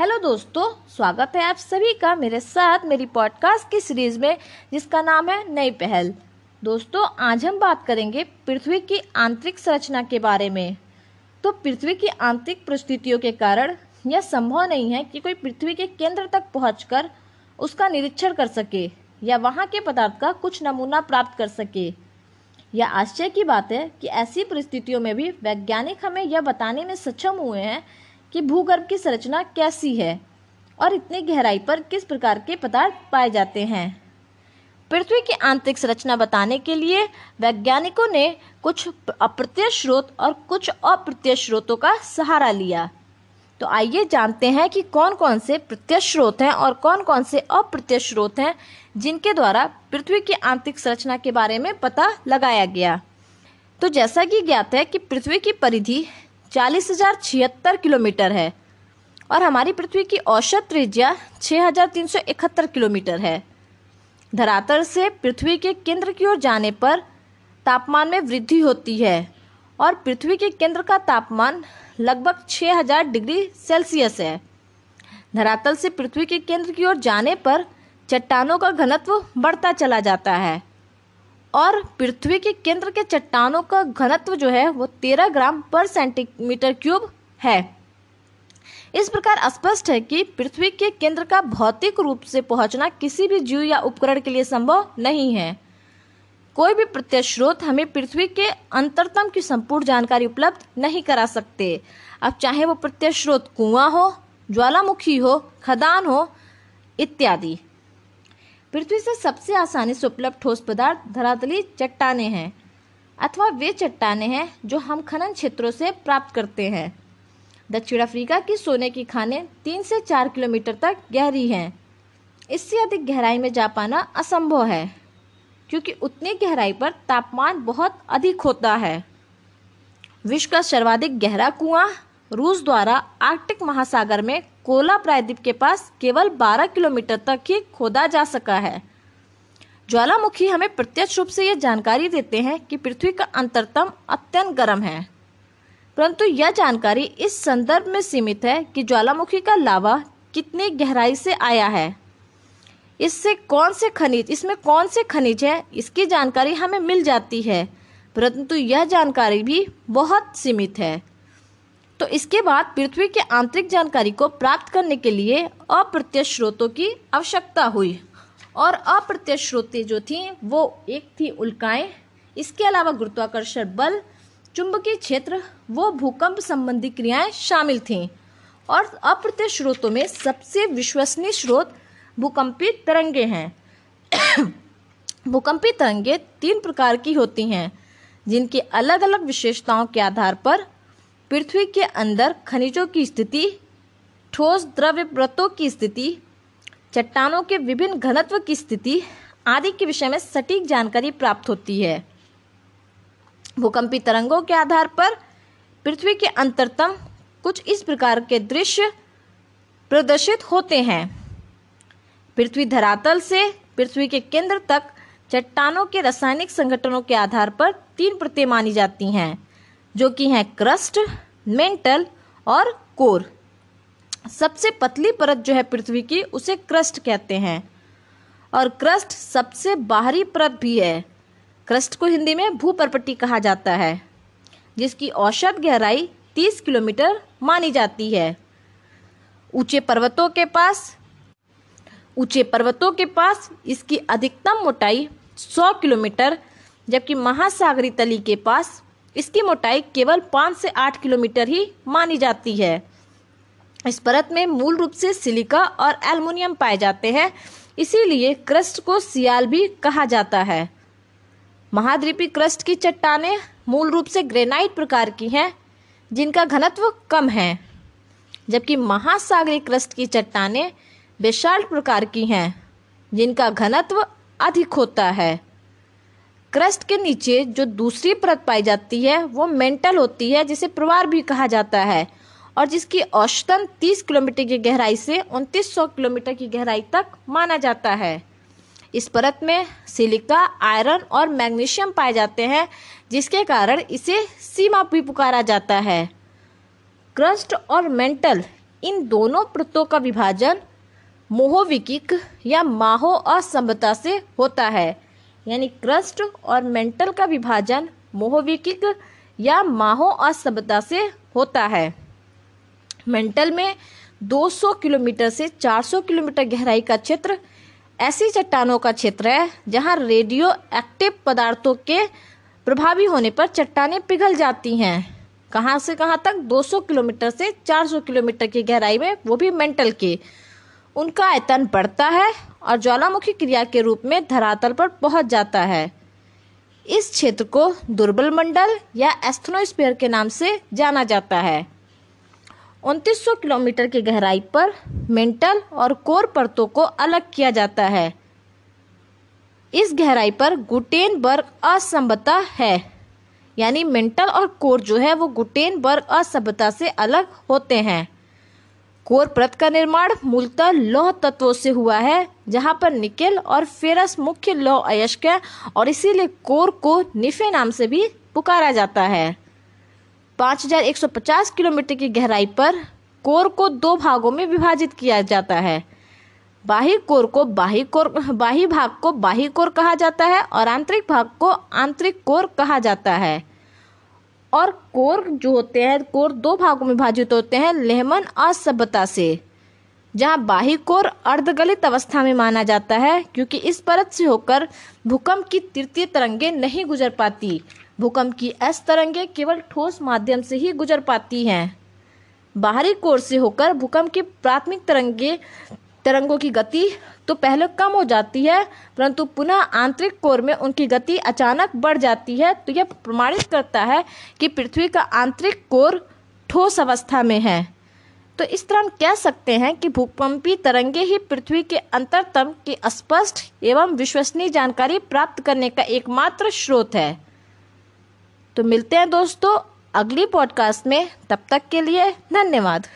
Hello दोस्तों, स्वागत है आप सभी का मेरे साथ मेरी पॉडकास्ट की सीरीज़ में, जिसका नाम है नई पहल। दोस्तों, आज हम बात करेंगे पृथ्वी की आंतरिक संरचना के बारे में। तो पृथ्वी की आंतरिक परिस्थितियों के कारण, यह संभव नहीं है कि कोई पृथ्वी के केंद्र तक पहुंचकर उसका निरीक्षण कर सके, या वहाँ के पदार्थ का कुछ नमूना प्राप्त कर सके। यह आश्चर्य की बात है कि ऐसी परिस्थितियों में भी वैज्ञानिक हमें यह बताने में सक्षम हुए हैं कि भूगर्भ की संरचना कैसी है और इतनी गहराई पर किस प्रकार के पदार्थ पाए जाते हैं। पृथ्वी की आंतरिक संरचना बताने के लिए वैज्ञानिकों ने कुछ अप्रत्यक्ष स्रोत और कुछ अप्रत्यक्ष स्रोतों का सहारा लिया। तो आइए जानते हैं कि कौन कौन से प्रत्यक्ष स्रोत हैं और कौन कौन से अप्रत्यक्ष स्रोत हैं जिनके द्वारा पृथ्वी की आंतरिक संरचना के बारे में पता लगाया गया। तो जैसा कि ज्ञात है कि पृथ्वी की परिधि चालीस हज़ार छिहत्तर किलोमीटर है और हमारी पृथ्वी की औसत त्रिज्या छः हज़ार तीन सौ इकहत्तर किलोमीटर है। धरातल से पृथ्वी के केंद्र की ओर जाने पर तापमान में वृद्धि होती है और पृथ्वी के केंद्र का तापमान लगभग छः हज़ार डिग्री सेल्सियस है। धरातल से पृथ्वी के केंद्र की ओर जाने पर चट्टानों का घनत्व बढ़ता चला जाता है। और पृथ्वी के केंद्र के चट्टानों का घनत्व जो है वो तेरह ग्राम पर सेंटीमीटर क्यूब है। इस प्रकार स्पष्ट है कि पृथ्वी के केंद्र का भौतिक रूप से पहुँचना किसी भी जीव या उपकरण के लिए संभव नहीं है। कोई भी प्रत्यक्ष स्रोत हमें पृथ्वी के अंतरतम की संपूर्ण जानकारी उपलब्ध नहीं करा सकते। अब चाहे वो प्रत्यक्ष स्रोत कुआँ हो, ज्वालामुखी हो, खदान हो, इत्यादि। पृथ्वी से सबसे आसानी से उपलब्ध ठोस पदार्थ धरातली चट्टाने हैं, अथवा वे चट्टाने हैं जो हम खनन क्षेत्रों से प्राप्त करते हैं। दक्षिण अफ्रीका की सोने की खाने तीन से चार किलोमीटर तक गहरी हैं। इससे अधिक गहराई में जा पाना असंभव है, क्योंकि उतनी गहराई पर तापमान बहुत अधिक होता है। विश्व का सर्वाधिक गहरा कुआँ रूस द्वारा आर्कटिक महासागर में कोला प्रायद्वीप के पास केवल 12 किलोमीटर तक ही खोदा जा सका है। ज्वालामुखी हमें प्रत्यक्ष रूप से यह जानकारी देते हैं कि पृथ्वी का अंतरतम अत्यंत गर्म है। परंतु यह जानकारी इस संदर्भ में सीमित है कि ज्वालामुखी का लावा कितनी गहराई से आया है। इससे कौन से खनिज, इसमें कौन से खनिज है, इसकी जानकारी हमें मिल जाती है। परंतु यह जानकारी भी बहुत सीमित है। तो इसके बाद पृथ्वी के आंतरिक जानकारी को प्राप्त करने के लिए अप्रत्यक्ष स्रोतों की आवश्यकता हुई। और अप्रत्यक्ष स्रोतें जो थी, वो एक थी उल्काएँ। इसके अलावा गुरुत्वाकर्षण बल, चुंबकीय क्षेत्र, वो भूकंप संबंधी क्रियाएँ शामिल थीं। और अप्रत्यक्ष स्रोतों में सबसे विश्वसनीय स्रोत भूकंपी तरंगे हैं। भूकंपी तरंगे तीन प्रकार की होती हैं, जिनकी अलग अलग विशेषताओं के आधार पर पृथ्वी के अंदर खनिजों की स्थिति, ठोस द्रव्य व्रतों की स्थिति, चट्टानों के विभिन्न घनत्व की स्थिति आदि के विषय में सटीक जानकारी प्राप्त होती है। भूकंपी तरंगों के आधार पर पृथ्वी के अंतरतम कुछ इस प्रकार के दृश्य प्रदर्शित होते हैं। पृथ्वी धरातल से पृथ्वी के केंद्र तक चट्टानों के रासायनिक संगठनों के आधार पर तीन प्रत्यय मानी जाती हैं। जो कि हैं क्रस्ट, मेंटल और कोर। सबसे पतली परत जो है पृथ्वी की, उसे क्रस्ट कहते हैं। और क्रस्ट सबसे बाहरी परत भी है। क्रस्ट को हिंदी में भूपरपट्टी कहा जाता है, जिसकी औसत गहराई 30 किलोमीटर मानी जाती है। ऊँचे पर्वतों के पास, ऊँचे पर्वतों के पास इसकी अधिकतम मोटाई 100 किलोमीटर, जबकि महासागरी तली के पास इसकी मोटाई केवल पाँच से आठ किलोमीटर ही मानी जाती है। इस परत में मूल रूप से सिलिका और एल्युमिनियम पाए जाते हैं। इसीलिए क्रस्ट को सियाल भी कहा जाता है। महाद्वीपी क्रस्ट की चट्टानें मूल रूप से ग्रेनाइट प्रकार की हैं, जिनका घनत्व कम है, जबकि महासागरी क्रस्ट की चट्टानें बेशाल्ट प्रकार की हैं, जिनका घनत्व अधिक होता है। क्रस्ट के नीचे जो दूसरी परत पाई जाती है, वो मेंटल होती है, जिसे प्रवार भी कहा जाता है, और जिसकी औसतन 30 किलोमीटर की गहराई से उनतीस किलोमीटर की गहराई तक माना जाता है। इस परत में सिलिका, आयरन और मैग्नीशियम पाए जाते हैं, जिसके कारण इसे सीमा भी पुकारा जाता है। क्रस्ट और मेंटल, इन दोनों परतों का विभाजन मोहोविकिक या माहो असंभता से होता है यानी क्रस्ट और मेंटल का विभाजन मोहोविकिक या माहो असभ्यता से होता है। मेंटल में 200 किलोमीटर से 400 किलोमीटर गहराई का क्षेत्र ऐसी चट्टानों का क्षेत्र है, जहाँ रेडियो एक्टिव पदार्थों के प्रभावी होने पर चट्टानें पिघल जाती हैं। कहाँ से कहाँ तक? 200 किलोमीटर से 400 किलोमीटर की गहराई में, वो भी मेंटल के। उनका आयतन बढ़ता है और ज्वालामुखी क्रिया के रूप में धरातल पर पहुँच जाता है। इस क्षेत्र को दुर्बल मंडल या एस्थनोस्फीयर के नाम से जाना जाता है। 2900 किलोमीटर की गहराई पर मेंटल और कोर परतों को अलग किया जाता है। इस गहराई पर गुटेनबर्ग असंभता है। यानी मेंटल और कोर जो है वो गुटेनबर्ग असभ्यता से अलग होते हैं। कोर परत का निर्माण मूलतः लौह तत्वों से हुआ है, जहाँ पर निकेल और फेरस मुख्य लौह अयस्क है और इसीलिए कोर को निफे नाम से भी पुकारा जाता है। 5150 किलोमीटर की गहराई पर कोर को दो भागों में विभाजित किया जाता है। बाही कोर को बाही कोर, बाही भाग को बाही कोर कहा जाता है और आंतरिक भाग को आंतरिक कोर कहा जाता है। और कोर जो होते हैं कोर दो भागों में विभाजित होते हैं लेहमन असभ्यता से, जहाँ बाही कोर अर्धगलित अवस्था में माना जाता है, क्योंकि इस परत से होकर भूकंप की तृतीय तरंगे नहीं गुजर पाती। भूकंप की एस तरंगे केवल ठोस माध्यम से ही गुजर पाती हैं। बाहरी कोर से होकर भूकंप की प्राथमिक तरंगे, तरंगों की गति तो पहले कम हो जाती है, परंतु पुनः आंतरिक कोर में उनकी गति अचानक बढ़ जाती है। तो यह प्रमाणित करता है कि पृथ्वी का आंतरिक कोर ठोस अवस्था में है। तो इस तरह हम कह सकते हैं कि भूकंपी तरंगे ही पृथ्वी के अंतरतम की स्पष्ट एवं विश्वसनीय जानकारी प्राप्त करने का एकमात्र स्रोत है। तो मिलते हैं दोस्तों अगली पॉडकास्ट में। तब तक के लिए धन्यवाद।